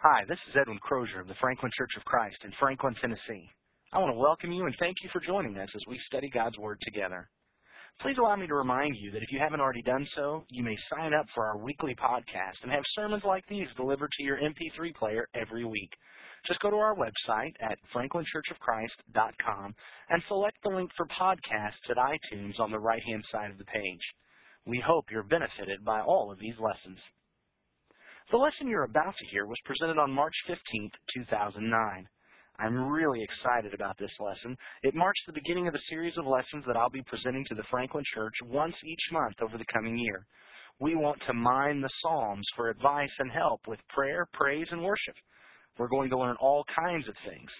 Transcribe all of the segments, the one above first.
Hi, this is Edwin Crozier of the Franklin Church of Christ in Franklin, Tennessee. I want to welcome you and thank you for joining us as we study God's Word together. Please allow me to remind you that if you haven't already done so, you may sign up for our weekly podcast and have sermons like these delivered to your MP3 player every week. Just go to our website at franklinchurchofchrist.com and select the link for podcasts at iTunes on the right hand side of the page. We hope you're benefited by all of these lessons. The lesson you're about to hear was presented on March 15, 2009. I'm really excited about this lesson. It marks the beginning of a series of lessons that I'll be presenting to the Franklin Church once each month over the coming year. We want to mine the Psalms for advice and help with prayer, praise, and worship. We're going to learn all kinds of things.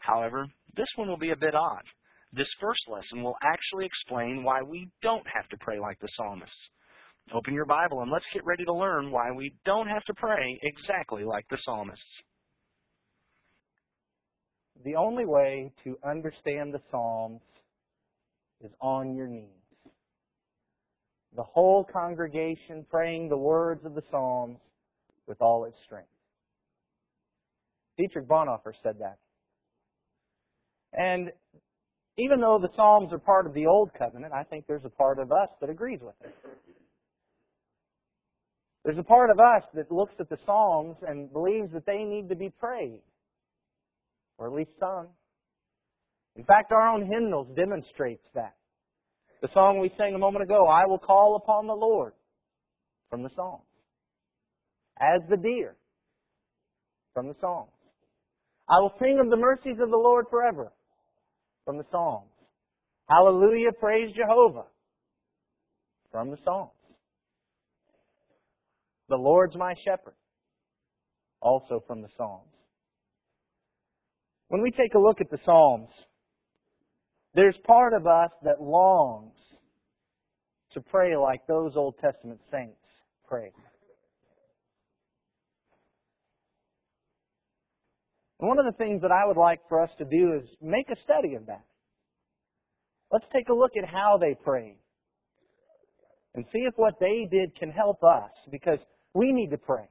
However, this one will be a bit odd. This first lesson will actually explain why we don't have to pray like the psalmists. Open your Bible and let's get ready to learn why we don't have to pray exactly like the psalmists. The only way to understand the Psalms is on your knees. The whole congregation praying the words of the Psalms with all its strength. Dietrich Bonhoeffer said that. And even though the Psalms are part of the Old Covenant, I think there's a part of us that agrees with it. There's a part of us that looks at the Psalms and believes that they need to be prayed or at least sung. In fact, our own hymnals demonstrates that. The song we sang a moment ago, I will call upon the Lord, from the Psalms. As the deer, from the Psalms. I will sing of the mercies of the Lord forever, from the Psalms. Hallelujah, praise Jehovah, from the Psalms. The Lord's my shepherd, also from the Psalms. When we take a look at the Psalms, there's part of us that longs to pray like those Old Testament saints prayed. And one of the things that I would like for us to do is make a study of that. Let's take a look at how they prayed and see if what they did can help us because we need to pray.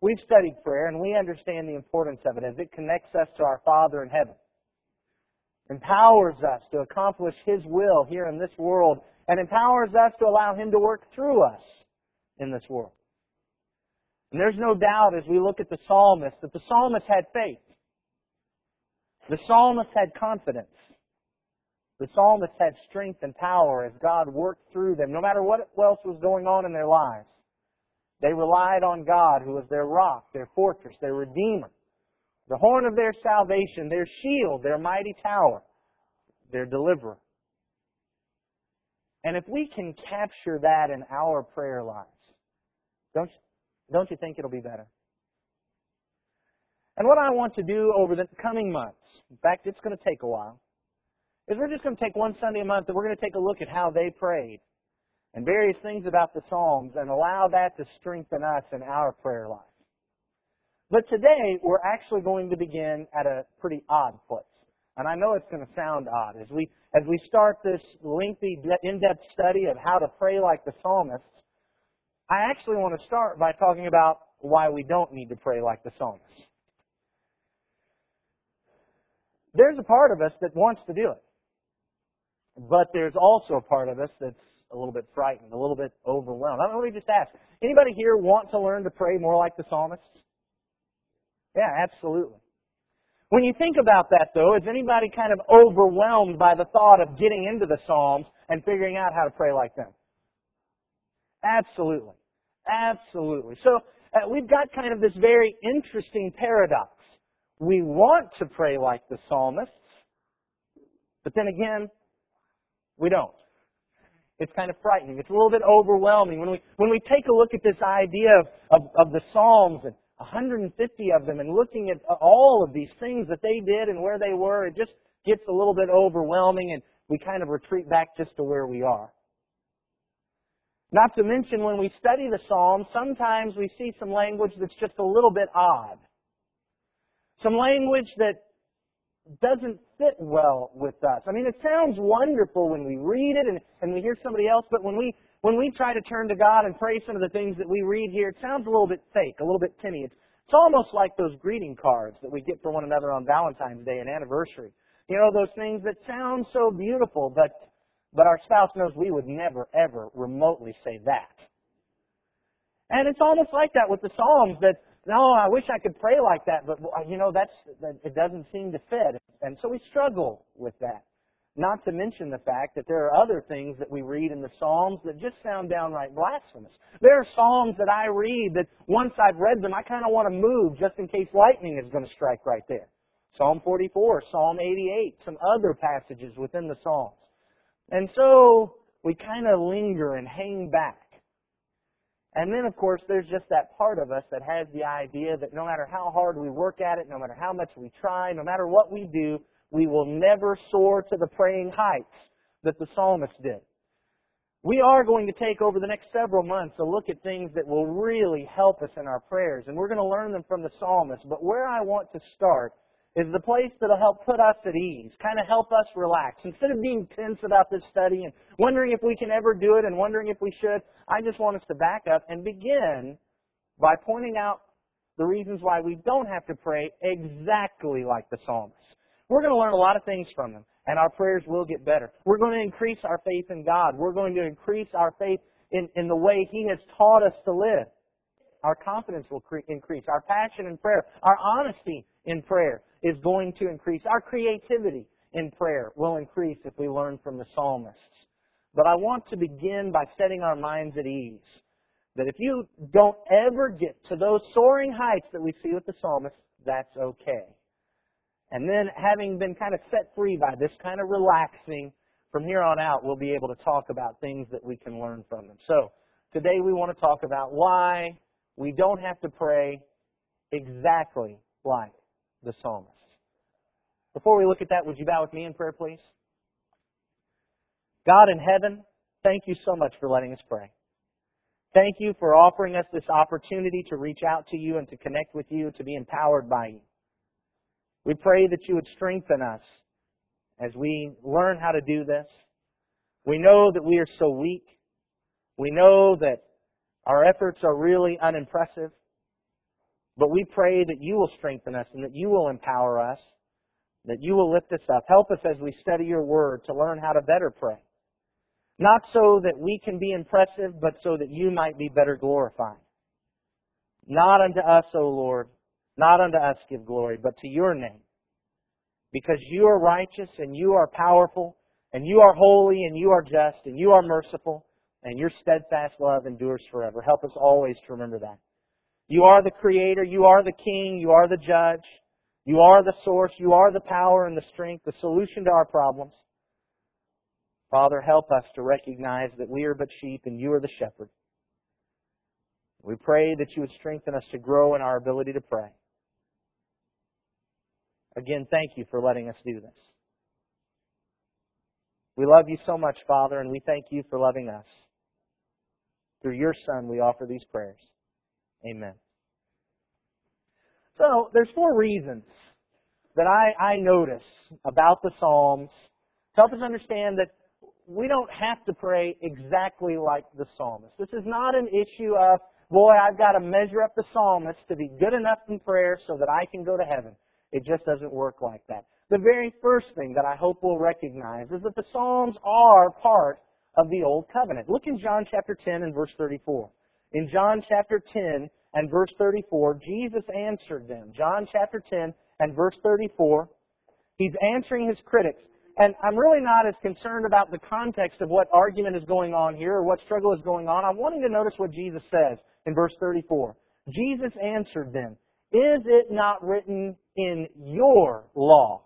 We've studied prayer and we understand the importance of it as it connects us to our Father in heaven. Empowers us to accomplish His will here in this world and empowers us to allow Him to work through us in this world. And there's no doubt as we look at the psalmist that the psalmist had faith. The psalmist had confidence. The psalmist had strength and power as God worked through them, no matter what else was going on in their lives. They relied on God, who was their rock, their fortress, their redeemer, the horn of their salvation, their shield, their mighty tower, their deliverer. And if we can capture that in our prayer lives, don't you, don't you think it'll be better? And what I want to do over the coming months, in fact, it's going to take a while, is we're just going to take one Sunday a month and we're going to take a look at how they prayed and various things about the Psalms and allow that to strengthen us in our prayer life. But today, we're actually going to begin at a pretty odd place. And I know it's going to sound odd. As we, as we start this lengthy, in-depth study of how to pray like the psalmists, I actually want to start by talking about why we don't need to pray like the psalmists. There's a part of us that wants to do it. But there's also a part of us that's a little bit frightened, a little bit overwhelmed. I don't know, let me just ask. Anybody here want to learn to pray more like the psalmists? Yeah, absolutely. When you think about that though, is anybody kind of overwhelmed by the thought of getting into the Psalms and figuring out how to pray like them? Absolutely. Absolutely. So uh, we've got kind of this very interesting paradox. We want to pray like the psalmists, but then again, we don't. It's kind of frightening. It's a little bit overwhelming. When we, when we take a look at this idea of, of, of the Psalms and 150 of them and looking at all of these things that they did and where they were, it just gets a little bit overwhelming and we kind of retreat back just to where we are. Not to mention when we study the Psalms, sometimes we see some language that's just a little bit odd. Some language that doesn't fit well with us. I mean, it sounds wonderful when we read it and, and we hear somebody else, but when we when we try to turn to God and pray some of the things that we read here, it sounds a little bit fake, a little bit tinny. It's It's almost like those greeting cards that we get for one another on Valentine's Day and anniversary. You know, those things that sound so beautiful, but, but our spouse knows we would never, ever remotely say that. And it's almost like that with the Psalms that, no, I wish I could pray like that, but, uh, you know, that's, that, it doesn't seem to fit. And so we struggle with that. Not to mention the fact that there are other things that we read in the Psalms that just sound downright blasphemous. There are Psalms that I read that once I've read them, I kind of want to move just in case lightning is going to strike right there. Psalm 44, Psalm 88, some other passages within the Psalms. And so we kind of linger and hang back. And then, of course, there's just that part of us that has the idea that no matter how hard we work at it, no matter how much we try, no matter what we do, we will never soar to the praying heights that the psalmist did. We are going to take over the next several months a look at things that will really help us in our prayers, and we're going to learn them from the psalmist. But where I want to start is the place that'll help put us at ease, kind of help us relax. Instead of being tense about this study and wondering if we can ever do it and wondering if we should, I just want us to back up and begin by pointing out the reasons why we don't have to pray exactly like the psalmist. We're going to learn a lot of things from them, and our prayers will get better. We're going to increase our faith in God. We're going to increase our faith in, in the way He has taught us to live. Our confidence will cre- increase. Our passion in prayer, our honesty in prayer is going to increase. Our creativity in prayer will increase if we learn from the psalmists. But I want to begin by setting our minds at ease. That if you don't ever get to those soaring heights that we see with the psalmist, that's okay. And then, having been kind of set free by this kind of relaxing, from here on out, we'll be able to talk about things that we can learn from them. So, today we want to talk about why we don't have to pray exactly like the psalmist. Before we look at that, would you bow with me in prayer, please? God in heaven, thank you so much for letting us pray. Thank you for offering us this opportunity to reach out to you and to connect with you, to be empowered by you. We pray that you would strengthen us as we learn how to do this. We know that we are so weak. We know that our efforts are really unimpressive. But we pray that you will strengthen us and that you will empower us, that you will lift us up. Help us as we study your word to learn how to better pray. Not so that we can be impressive, but so that you might be better glorified. Not unto us, O Lord, not unto us give glory, but to your name. Because you are righteous and you are powerful and you are holy and you are just and you are merciful and your steadfast love endures forever. Help us always to remember that. You are the creator, you are the king, you are the judge, you are the source, you are the power and the strength, the solution to our problems. Father, help us to recognize that we are but sheep and you are the shepherd. We pray that you would strengthen us to grow in our ability to pray. Again, thank you for letting us do this. We love you so much, Father, and we thank you for loving us. Through your Son, we offer these prayers. Amen. So, there's four reasons that I, I notice about the Psalms to help us understand that we don't have to pray exactly like the psalmist. This is not an issue of, boy, I've got to measure up the psalmist to be good enough in prayer so that I can go to heaven. It just doesn't work like that. The very first thing that I hope we'll recognize is that the Psalms are part of the Old Covenant. Look in John chapter 10 and verse 34. In John chapter 10 and verse 34, Jesus answered them. John chapter 10 and verse 34, he's answering his critics. And I'm really not as concerned about the context of what argument is going on here or what struggle is going on. I'm wanting to notice what Jesus says in verse 34. Jesus answered them, Is it not written in your law.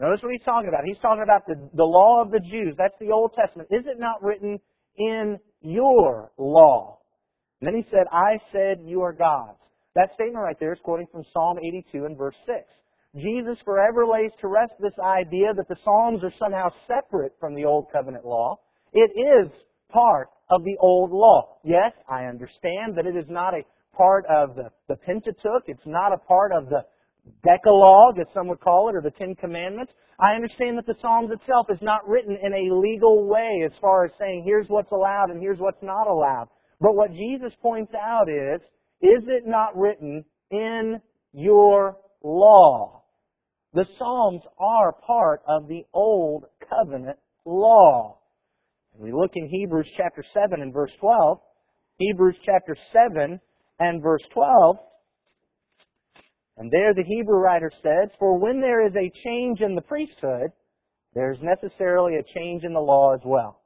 Notice what he's talking about. He's talking about the, the law of the Jews. That's the Old Testament. Is it not written in your law? And then he said, I said you are gods. That statement right there is quoting from Psalm 82 and verse 6. Jesus forever lays to rest this idea that the Psalms are somehow separate from the Old Covenant law. It is part of the Old Law. Yes, I understand that it is not a part of the, the Pentateuch. It's not a part of the, Decalogue, as some would call it, or the Ten Commandments. I understand that the Psalms itself is not written in a legal way as far as saying here's what's allowed and here's what's not allowed. But what Jesus points out is, is it not written in your law. The Psalms are part of the Old Covenant law. We look in Hebrews chapter 7 and verse 12. Hebrews chapter 7 and verse 12. And there the Hebrew writer says, For when there is a change in the priesthood, there's necessarily a change in the law as well.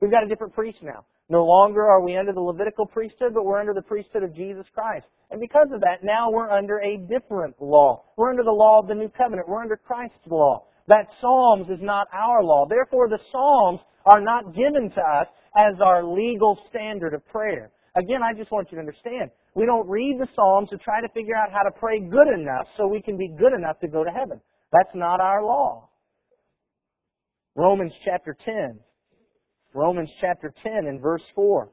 We've got a different priest now. No longer are we under the Levitical priesthood, but we're under the priesthood of Jesus Christ. And because of that, now we're under a different law. We're under the law of the new covenant. We're under Christ's law. That Psalms is not our law. Therefore, the Psalms are not given to us as our legal standard of prayer. Again, I just want you to understand. We don't read the Psalms to try to figure out how to pray good enough so we can be good enough to go to heaven. That's not our law. Romans chapter 10. Romans chapter 10 and verse 4.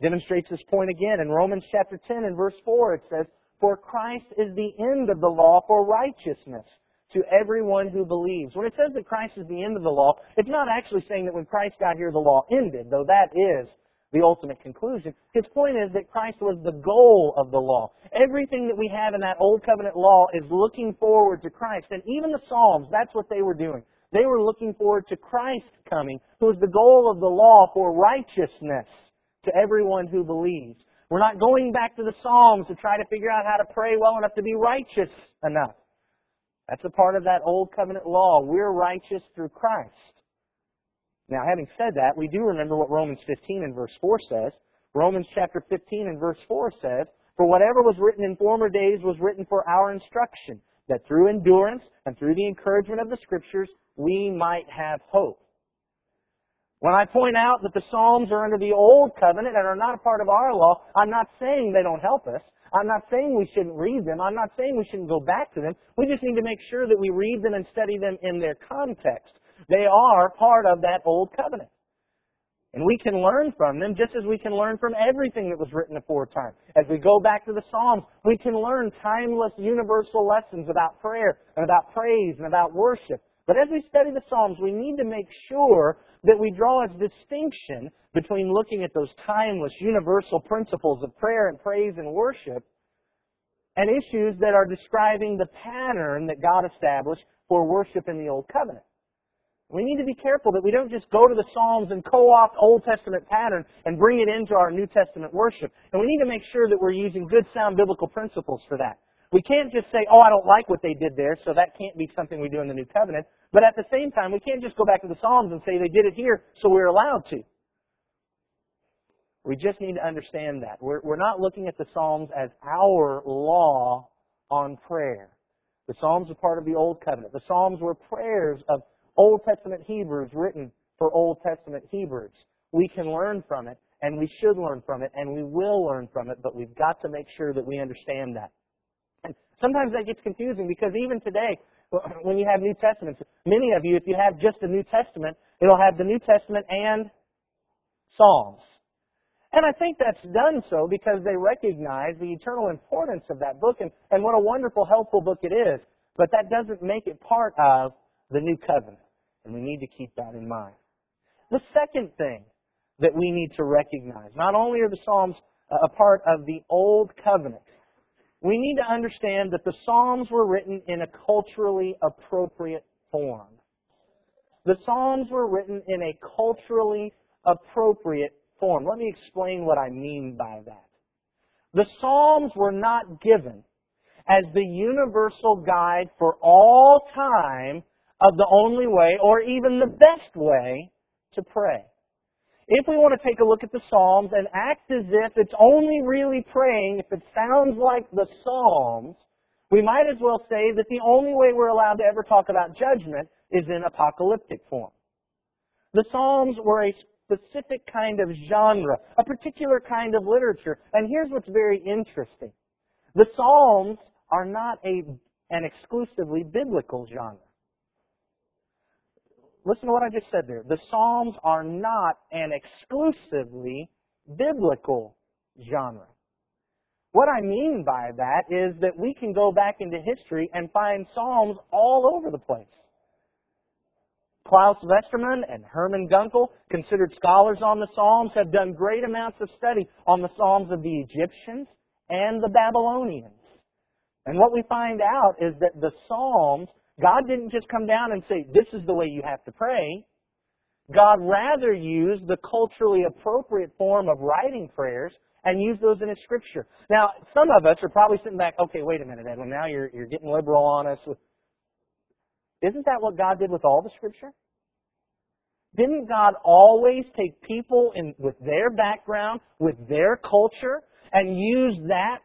Demonstrates this point again. In Romans chapter 10 and verse 4 it says, For Christ is the end of the law for righteousness to everyone who believes. When it says that Christ is the end of the law, it's not actually saying that when Christ got here the law ended, though that is the ultimate conclusion. His point is that Christ was the goal of the law. Everything that we have in that Old Covenant law is looking forward to Christ. And even the Psalms, that's what they were doing. They were looking forward to Christ coming, who is the goal of the law for righteousness to everyone who believes. We're not going back to the Psalms to try to figure out how to pray well enough to be righteous enough. That's a part of that old covenant law. We're righteous through Christ. Now, having said that, we do remember what Romans 15 and verse 4 says. Romans chapter 15 and verse 4 says, For whatever was written in former days was written for our instruction, that through endurance and through the encouragement of the Scriptures we might have hope. When I point out that the Psalms are under the Old Covenant and are not a part of our law, I'm not saying they don't help us. I'm not saying we shouldn't read them. I'm not saying we shouldn't go back to them. We just need to make sure that we read them and study them in their context. They are part of that Old Covenant. And we can learn from them just as we can learn from everything that was written aforetime. As we go back to the Psalms, we can learn timeless universal lessons about prayer and about praise and about worship. But as we study the Psalms, we need to make sure that we draw a distinction between looking at those timeless, universal principles of prayer and praise and worship and issues that are describing the pattern that God established for worship in the Old Covenant. We need to be careful that we don't just go to the Psalms and co-opt Old Testament pattern and bring it into our New Testament worship. And we need to make sure that we're using good sound biblical principles for that. We can't just say, oh, I don't like what they did there, so that can't be something we do in the New Covenant. But at the same time, we can't just go back to the Psalms and say they did it here, so we're allowed to. We just need to understand that. We're, we're not looking at the Psalms as our law on prayer. The Psalms are part of the Old Covenant. The Psalms were prayers of Old Testament Hebrews written for Old Testament Hebrews. We can learn from it, and we should learn from it, and we will learn from it, but we've got to make sure that we understand that. And sometimes that gets confusing because even today, when you have New Testaments, many of you, if you have just the New Testament, it'll have the New Testament and Psalms. And I think that's done so because they recognize the eternal importance of that book and, and what a wonderful, helpful book it is. But that doesn't make it part of the New Covenant. And we need to keep that in mind. The second thing that we need to recognize, not only are the Psalms a part of the Old Covenant, we need to understand that the Psalms were written in a culturally appropriate form. The Psalms were written in a culturally appropriate form. Let me explain what I mean by that. The Psalms were not given as the universal guide for all time of the only way or even the best way to pray. If we want to take a look at the Psalms and act as if it's only really praying, if it sounds like the Psalms, we might as well say that the only way we're allowed to ever talk about judgment is in apocalyptic form. The Psalms were a specific kind of genre, a particular kind of literature. And here's what's very interesting. The Psalms are not a, an exclusively biblical genre. Listen to what I just said there. The Psalms are not an exclusively biblical genre. What I mean by that is that we can go back into history and find Psalms all over the place. Klaus Westermann and Hermann Gunkel, considered scholars on the Psalms, have done great amounts of study on the Psalms of the Egyptians and the Babylonians. And what we find out is that the Psalms, God didn't just come down and say, this is the way you have to pray. God rather used the culturally appropriate form of writing prayers and used those in His Scripture. Now, some of us are probably sitting back, okay, wait a minute, Edwin, now you're, you're getting liberal on us. Isn't that what God did with all the Scripture? Didn't God always take people in, with their background, with their culture, and use that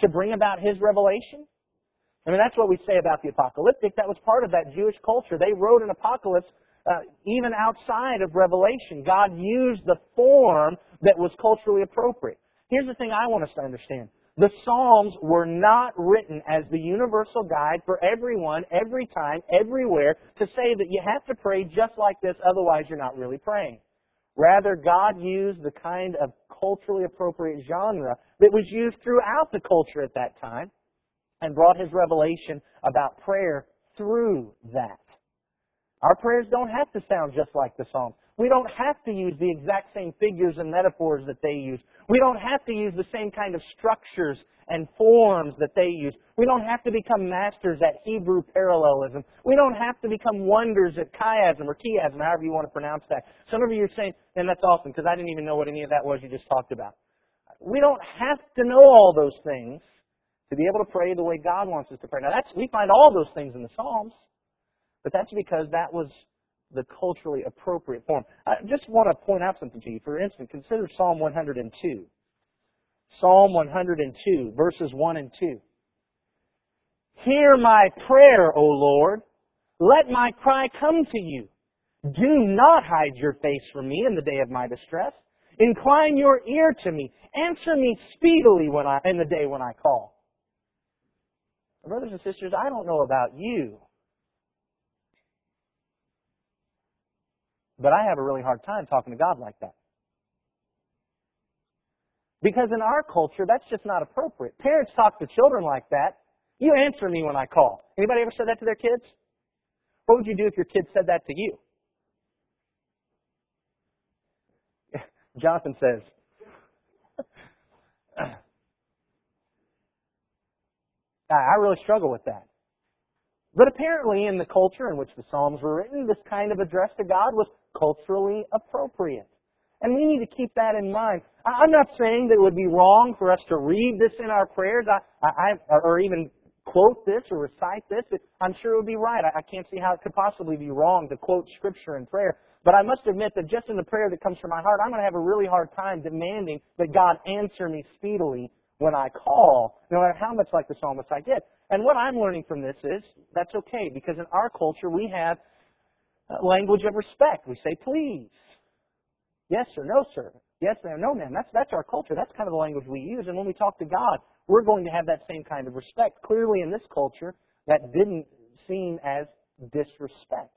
to bring about His revelation? I mean, that's what we say about the apocalyptic. That was part of that Jewish culture. They wrote an apocalypse uh, even outside of Revelation. God used the form that was culturally appropriate. Here's the thing I want us to understand. The Psalms were not written as the universal guide for everyone, every time, everywhere, to say that you have to pray just like this, otherwise you're not really praying. Rather, God used the kind of culturally appropriate genre that was used throughout the culture at that time and brought His revelation about prayer through that. Our prayers don't have to sound just like the Psalms. We don't have to use the exact same figures and metaphors that they use. We don't have to use the same kind of structures and forms that they use. We don't have to become masters at Hebrew parallelism. We don't have to become wonders at chiasm or chiasm, however you want to pronounce that. Some of you are saying, and that's awesome, because I didn't even know what any of that was you just talked about. We don't have to know all those things to be able to pray the way God wants us to pray. Now, that's, we find all those things in the Psalms, but that's because that was the culturally appropriate form. I just want to point out something to you. For instance, consider Psalm 102. Psalm 102, verses 1 and 2. Hear my prayer, O Lord. Let my cry come to you. Do not hide your face from me in the day of my distress. Incline your ear to me. Answer me speedily when I, in the day when I call. Brothers and sisters, I don't know about you, But I have a really hard time talking to God like that. Because in our culture, that's just not appropriate. Parents talk to children like that. You answer me when I call. Anybody ever said that to their kids? What would you do if your kid said that to you? Jonathan says, I really struggle with that. But apparently, in the culture in which the Psalms were written, this kind of address to God was culturally appropriate. And we need to keep that in mind. I'm not saying that it would be wrong for us to read this in our prayers, I, I, or even quote this or recite this. I'm sure it would be right. I, I can't see how it could possibly be wrong to quote Scripture in prayer. But I must admit that just in the prayer that comes from my heart, I'm going to have a really hard time demanding that God answer me speedily when I call, no matter how much like the psalmist I get. And what I'm learning from this is that's okay because in our culture we have language of respect. We say please. Yes sir, no sir. Yes ma'am, no ma'am. That's that's our culture. That's kind of the language we use. And when we talk to God, we're going to have that same kind of respect. Clearly in this culture, that didn't seem as disrespect.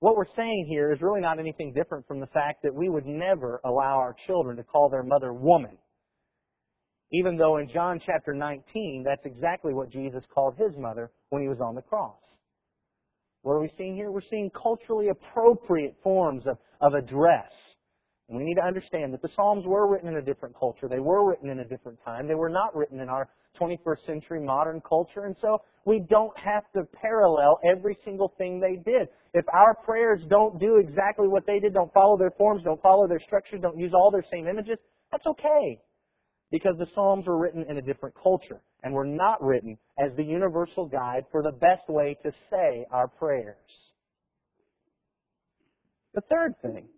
What we're saying here is really not anything different from the fact that we would never allow our children to call their mother woman even though in John chapter 19, that's exactly what Jesus called his mother when he was on the cross. What are we seeing here? We're seeing culturally appropriate forms of, of address. And we need to understand that the Psalms were written in a different culture. They were written in a different time. They were not written in our 21st century modern culture. And so we don't have to parallel every single thing they did. If our prayers don't do exactly what they did, don't follow their forms, don't follow their structures, don't use all their same images, that's okay because the Psalms were written in a different culture and were not written as the universal guide for the best way to say our prayers. The third thing,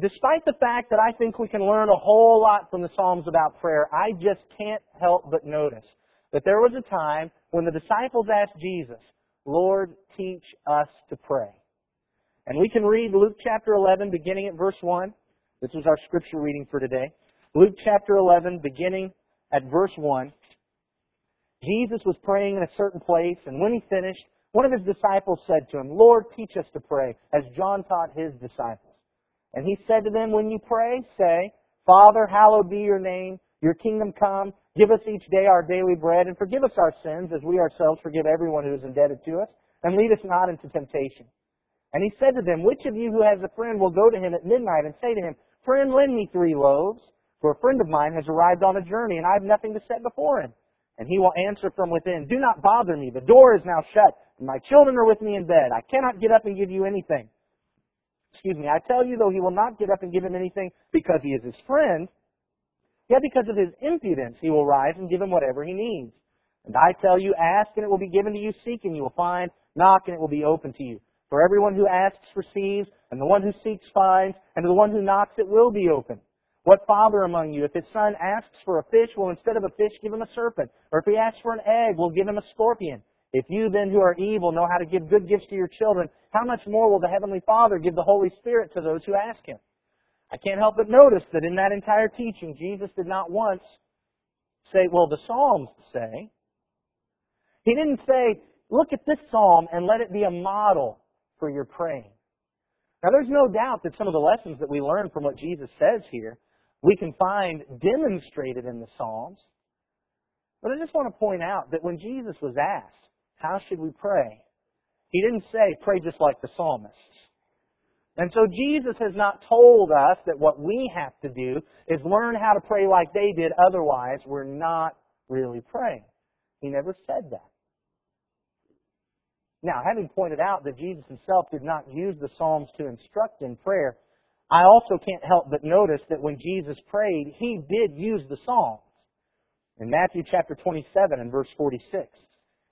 despite the fact that I think we can learn a whole lot from the Psalms about prayer, I just can't help but notice that there was a time when the disciples asked Jesus, Lord, teach us to pray. And we can read Luke chapter 11, beginning at verse 1. This is our scripture reading for today. Luke chapter 11, beginning at verse 1. Jesus was praying in a certain place, and when he finished, one of his disciples said to him, Lord, teach us to pray, as John taught his disciples. And he said to them, When you pray, say, Father, hallowed be your name, your kingdom come, give us each day our daily bread, and forgive us our sins, as we ourselves forgive everyone who is indebted to us. and lead us not into temptation. And he said to them, Which of you who has a friend will go to him at midnight and say to him, Friend, lend me three loaves, for a friend of mine has arrived on a journey, and I have nothing to set before him. And he will answer from within, Do not bother me, the door is now shut, and my children are with me in bed. I cannot get up and give you anything. Excuse me, I tell you, though he will not get up and give him anything because he is his friend, yet because of his impudence he will rise and give him whatever he needs. And I tell you, ask and it will be given to you, seek and you will find, knock and it will be open to you. For everyone who asks receives, and the one who seeks finds, and to the one who knocks it will be open. What father among you, if his son asks for a fish, will instead of a fish give him a serpent? Or if he asks for an egg, will give him a scorpion? If you then who are evil know how to give good gifts to your children, how much more will the Heavenly Father give the Holy Spirit to those who ask Him? I can't help but notice that in that entire teaching, Jesus did not once say, well, the Psalms say. He didn't say, look at this Psalm and let it be a model for your praying. Now, there's no doubt that some of the lessons that we learn from what Jesus says here, we can find demonstrated in the Psalms. But I just want to point out that when Jesus was asked, how should we pray? He didn't say, pray just like the psalmists. And so Jesus has not told us that what we have to do is learn how to pray like they did, otherwise we're not really praying. He never said that. Now, having pointed out that Jesus himself did not use the Psalms to instruct in prayer, I also can't help but notice that when Jesus prayed, he did use the Psalms. In Matthew chapter 27 and verse 46.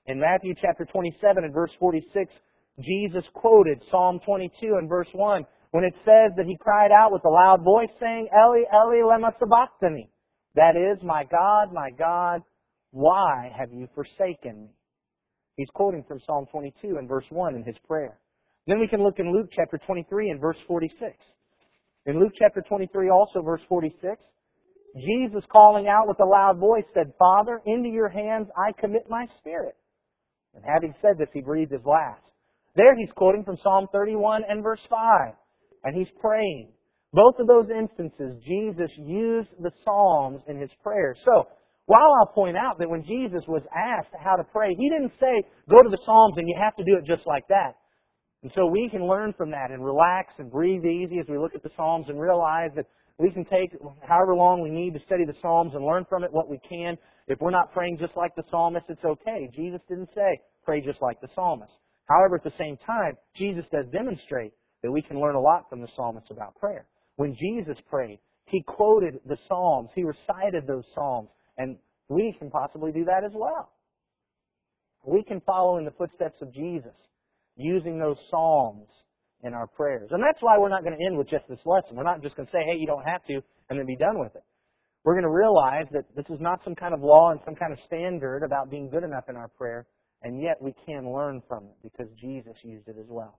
In Matthew chapter 27 and verse 46, Jesus quoted Psalm 22 and verse 1 when it says that he cried out with a loud voice saying, Eli, Eli, lema sabachthani. That is, my God, my God, why have you forsaken me? He's quoting from Psalm 22 and verse 1 in his prayer. Then we can look in Luke chapter 23 and verse 46. In Luke chapter 23 also verse 46, Jesus calling out with a loud voice said, Father, into your hands I commit my spirit. And having said this, he breathed his last. There he's quoting from Psalm 31 and verse 5. And he's praying. Both of those instances, Jesus used the Psalms in his prayer. So, while I'll point out that when Jesus was asked how to pray, he didn't say, go to the Psalms and you have to do it just like that. And so we can learn from that and relax and breathe easy as we look at the Psalms and realize that we can take however long we need to study the Psalms and learn from it what we can. If we're not praying just like the psalmist, it's okay. Jesus didn't say, pray just like the psalmist. However, at the same time, Jesus does demonstrate that we can learn a lot from the psalmist about prayer. When Jesus prayed, he quoted the Psalms, he recited those Psalms, and we can possibly do that as well. We can follow in the footsteps of Jesus using those Psalms in our prayers. And that's why we're not going to end with just this lesson. We're not just going to say, hey, you don't have to, and then be done with it. We're going to realize that this is not some kind of law and some kind of standard about being good enough in our prayer, and yet we can learn from it because Jesus used it as well.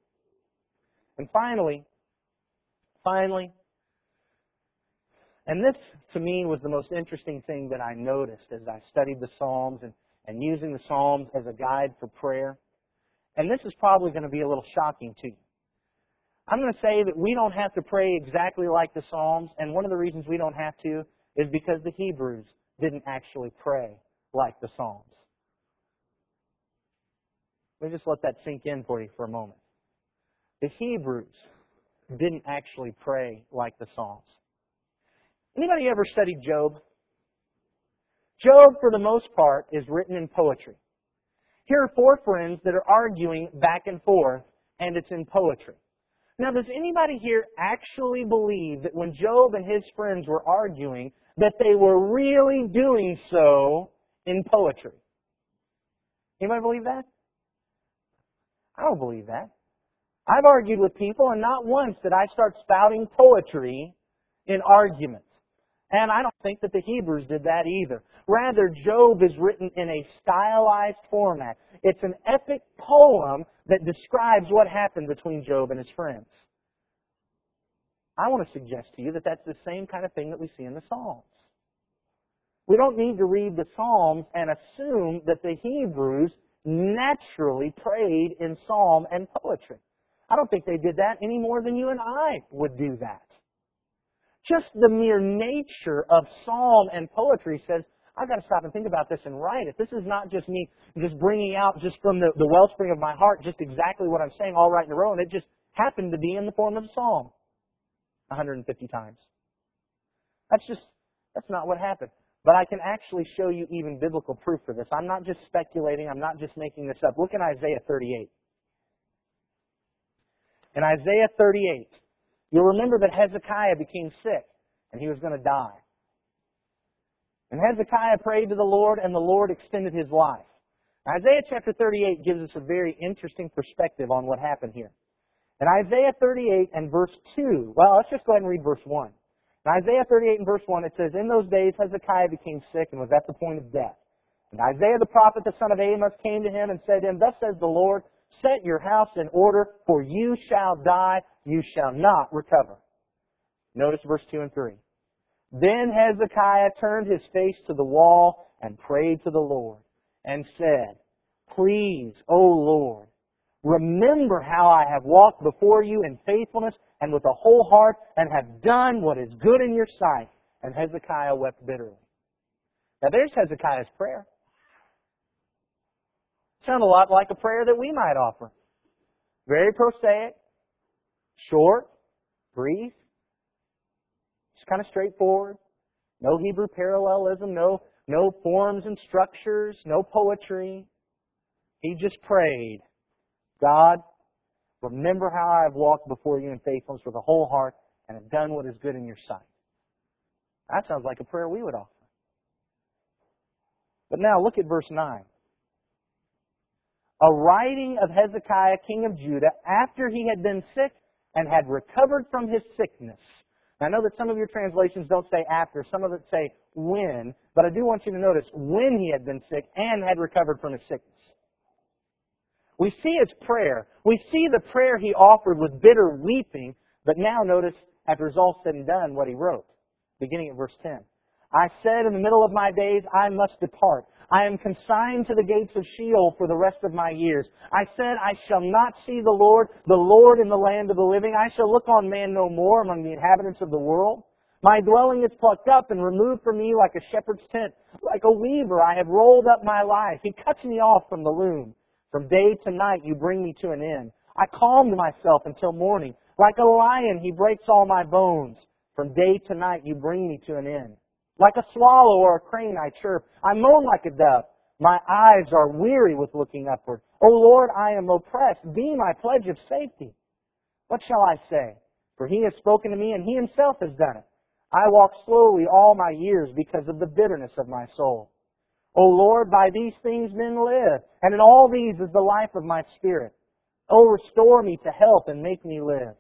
And finally, finally, and this to me was the most interesting thing that I noticed as I studied the Psalms and, and using the Psalms as a guide for prayer. And this is probably going to be a little shocking to you. I'm going to say that we don't have to pray exactly like the Psalms, and one of the reasons we don't have to is because the Hebrews didn't actually pray like the Psalms. Let me just let that sink in for you for a moment. The Hebrews didn't actually pray like the Psalms. Anybody ever studied Job? Job, for the most part, is written in poetry. Here are four friends that are arguing back and forth, and it's in poetry. Now, does anybody here actually believe that when Job and his friends were arguing, that they were really doing so in poetry? Anybody believe that? I don't believe that. I've argued with people, and not once did I start spouting poetry in arguments. And I don't think that the Hebrews did that either. Rather, Job is written in a stylized format. It's an epic poem that describes what happened between Job and his friends. I want to suggest to you that that's the same kind of thing that we see in the Psalms. We don't need to read the Psalms and assume that the Hebrews naturally prayed in psalm and poetry. I don't think they did that any more than you and I would do that. Just the mere nature of psalm and poetry says, I've got to stop and think about this and write it. This is not just me just bringing out just from the, the wellspring of my heart just exactly what I'm saying all right in a row, and it just happened to be in the form of a psalm 150 times. That's just, that's not what happened. But I can actually show you even biblical proof for this. I'm not just speculating. I'm not just making this up. Look in Isaiah 38. In Isaiah 38, you'll remember that Hezekiah became sick and he was going to die. And Hezekiah prayed to the Lord and the Lord extended his life. Isaiah chapter 38 gives us a very interesting perspective on what happened here. In Isaiah 38 and verse 2, well, let's just go ahead and read verse 1. In Isaiah 38 and verse 1, it says, In those days Hezekiah became sick and was at the point of death. And Isaiah the prophet, the son of Amos, came to him and said to him, Thus says the Lord, Set your house in order, for you shall die, you shall not recover. Notice verse 2 and 3. Then Hezekiah turned his face to the wall and prayed to the Lord and said, Please, O Lord, remember how I have walked before you in faithfulness and with a whole heart and have done what is good in your sight. And Hezekiah wept bitterly. Now there's Hezekiah's prayer. Sound a lot like a prayer that we might offer. Very prosaic, short, brief, just kind of straightforward. No Hebrew parallelism, no, no forms and structures, no poetry. He just prayed, God, remember how I have walked before you in faithfulness with a whole heart and have done what is good in your sight. That sounds like a prayer we would offer. But now look at verse 9 a writing of Hezekiah, king of Judah, after he had been sick and had recovered from his sickness. Now, I know that some of your translations don't say after, some of it say when, but I do want you to notice when he had been sick and had recovered from his sickness. We see his prayer. We see the prayer he offered with bitter weeping, but now notice, after it's all said and done, what he wrote, beginning at verse 10. I said in the middle of my days, I must depart. I am consigned to the gates of Sheol for the rest of my years. I said, I shall not see the Lord, the Lord in the land of the living. I shall look on man no more among the inhabitants of the world. My dwelling is plucked up and removed from me like a shepherd's tent. Like a weaver, I have rolled up my life. He cuts me off from the loom. From day to night, you bring me to an end. I calmed myself until morning. Like a lion, he breaks all my bones. From day to night, you bring me to an end. Like a swallow or a crane I chirp. I moan like a dove. My eyes are weary with looking upward. O Lord, I am oppressed. Be my pledge of safety. What shall I say? For he has spoken to me and he himself has done it. I walk slowly all my years because of the bitterness of my soul. O Lord, by these things men live, and in all these is the life of my spirit. O restore me to health and make me live.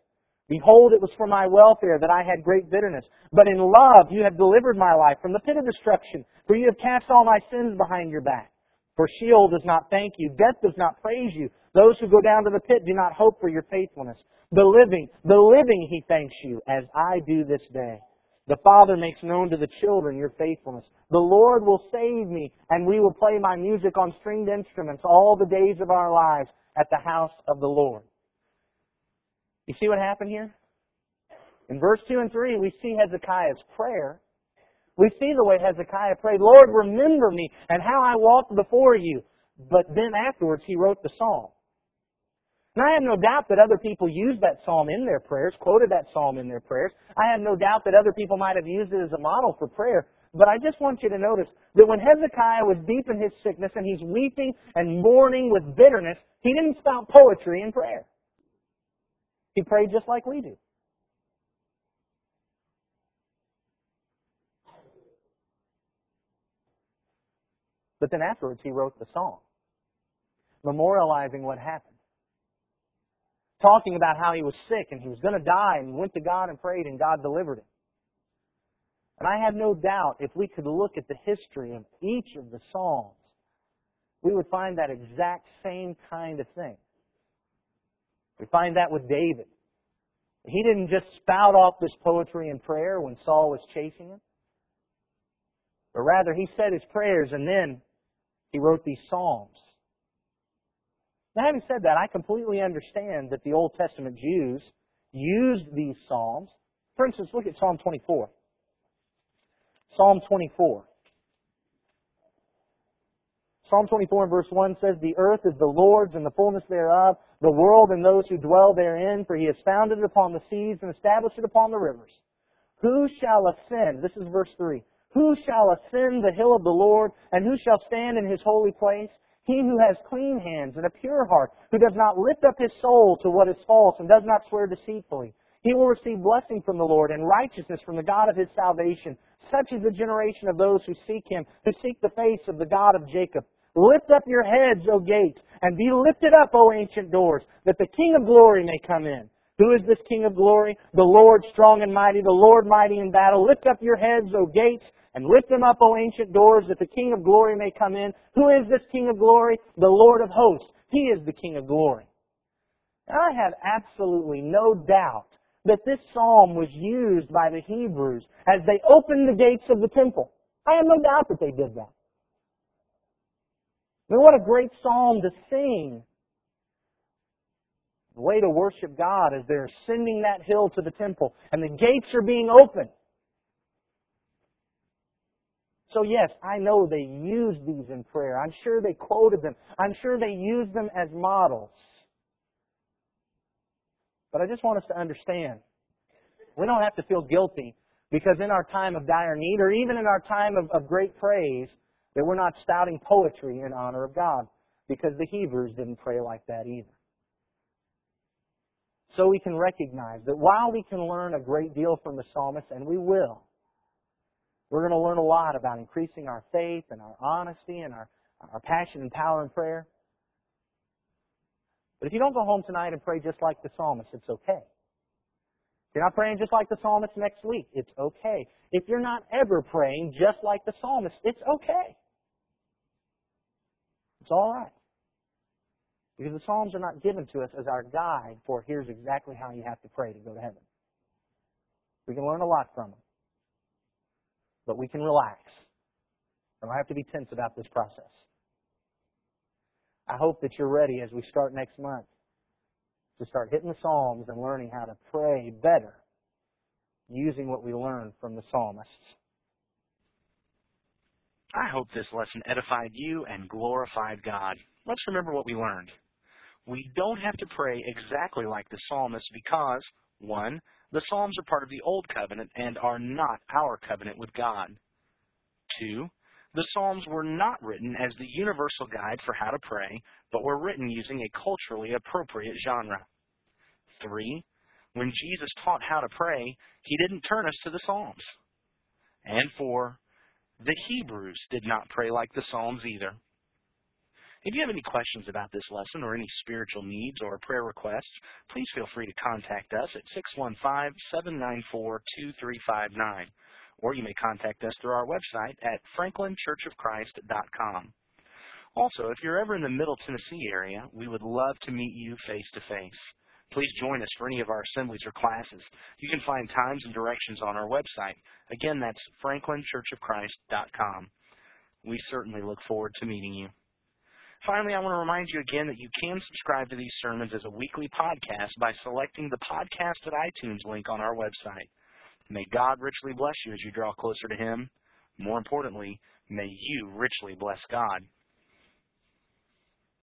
Behold, it was for my welfare that I had great bitterness. But in love you have delivered my life from the pit of destruction, for you have cast all my sins behind your back. For Sheol does not thank you, death does not praise you. Those who go down to the pit do not hope for your faithfulness. The living, the living he thanks you, as I do this day. The Father makes known to the children your faithfulness. The Lord will save me, and we will play my music on stringed instruments all the days of our lives at the house of the Lord. You see what happened here? In verse 2 and 3, we see Hezekiah's prayer. We see the way Hezekiah prayed, Lord, remember me and how I walked before you. But then afterwards, he wrote the psalm. And I have no doubt that other people used that psalm in their prayers, quoted that psalm in their prayers. I have no doubt that other people might have used it as a model for prayer. But I just want you to notice that when Hezekiah was deep in his sickness and he's weeping and mourning with bitterness, he didn't spout poetry in prayer. He prayed just like we do. But then afterwards, he wrote the song, memorializing what happened. Talking about how he was sick and he was going to die and went to God and prayed and God delivered him. And I have no doubt if we could look at the history of each of the Psalms, we would find that exact same kind of thing. We find that with David. He didn't just spout off this poetry and prayer when Saul was chasing him, but rather he said his prayers and then he wrote these psalms. Now, having said that, I completely understand that the Old Testament Jews used these psalms. For instance, look at Psalm 24. Psalm 24. Psalm 24 and verse 1 says, The earth is the Lord's and the fullness thereof, the world and those who dwell therein, for he has founded it upon the seas and established it upon the rivers. Who shall ascend? This is verse 3. Who shall ascend the hill of the Lord, and who shall stand in his holy place? He who has clean hands and a pure heart, who does not lift up his soul to what is false and does not swear deceitfully. He will receive blessing from the Lord and righteousness from the God of his salvation. Such is the generation of those who seek him, who seek the face of the God of Jacob. Lift up your heads, O gates, and be lifted up, O ancient doors, that the King of glory may come in. Who is this King of glory? The Lord strong and mighty, the Lord mighty in battle. Lift up your heads, O gates, and lift them up, O ancient doors, that the King of glory may come in. Who is this King of glory? The Lord of hosts. He is the King of glory. I have absolutely no doubt that this psalm was used by the Hebrews as they opened the gates of the temple. I have no doubt that they did that. I mean, what a great psalm to sing. The way to worship God is they're ascending that hill to the temple, and the gates are being opened. So yes, I know they used these in prayer. I'm sure they quoted them. I'm sure they used them as models. But I just want us to understand, we don't have to feel guilty because in our time of dire need, or even in our time of, of great praise, that we're not spouting poetry in honor of God. Because the Hebrews didn't pray like that either. So we can recognize that while we can learn a great deal from the psalmist, and we will, we're going to learn a lot about increasing our faith and our honesty and our, our passion and power in prayer. But if you don't go home tonight and pray just like the psalmist, it's okay. If you're not praying just like the psalmist next week, it's okay. If you're not ever praying just like the psalmist, it's okay. It's all right. Because the Psalms are not given to us as our guide for here's exactly how you have to pray to go to heaven. We can learn a lot from them. But we can relax. We don't have to be tense about this process. I hope that you're ready as we start next month to start hitting the Psalms and learning how to pray better using what we learned from the psalmists. I hope this lesson edified you and glorified God. Let's remember what we learned. We don't have to pray exactly like the psalmist because, one, the Psalms are part of the Old Covenant and are not our covenant with God. Two, the Psalms were not written as the universal guide for how to pray, but were written using a culturally appropriate genre. Three, when Jesus taught how to pray, he didn't turn us to the Psalms. And four, the Hebrews did not pray like the Psalms either. If you have any questions about this lesson or any spiritual needs or prayer requests, please feel free to contact us at 615-794-2359, or you may contact us through our website at franklinchurchofchrist.com. Also, if you're ever in the Middle Tennessee area, we would love to meet you face to face. Please join us for any of our assemblies or classes. You can find times and directions on our website. Again, that's franklinchurchofchrist.com. We certainly look forward to meeting you. Finally, I want to remind you again that you can subscribe to these sermons as a weekly podcast by selecting the podcast at iTunes link on our website. May God richly bless you as you draw closer to Him. More importantly, may you richly bless God.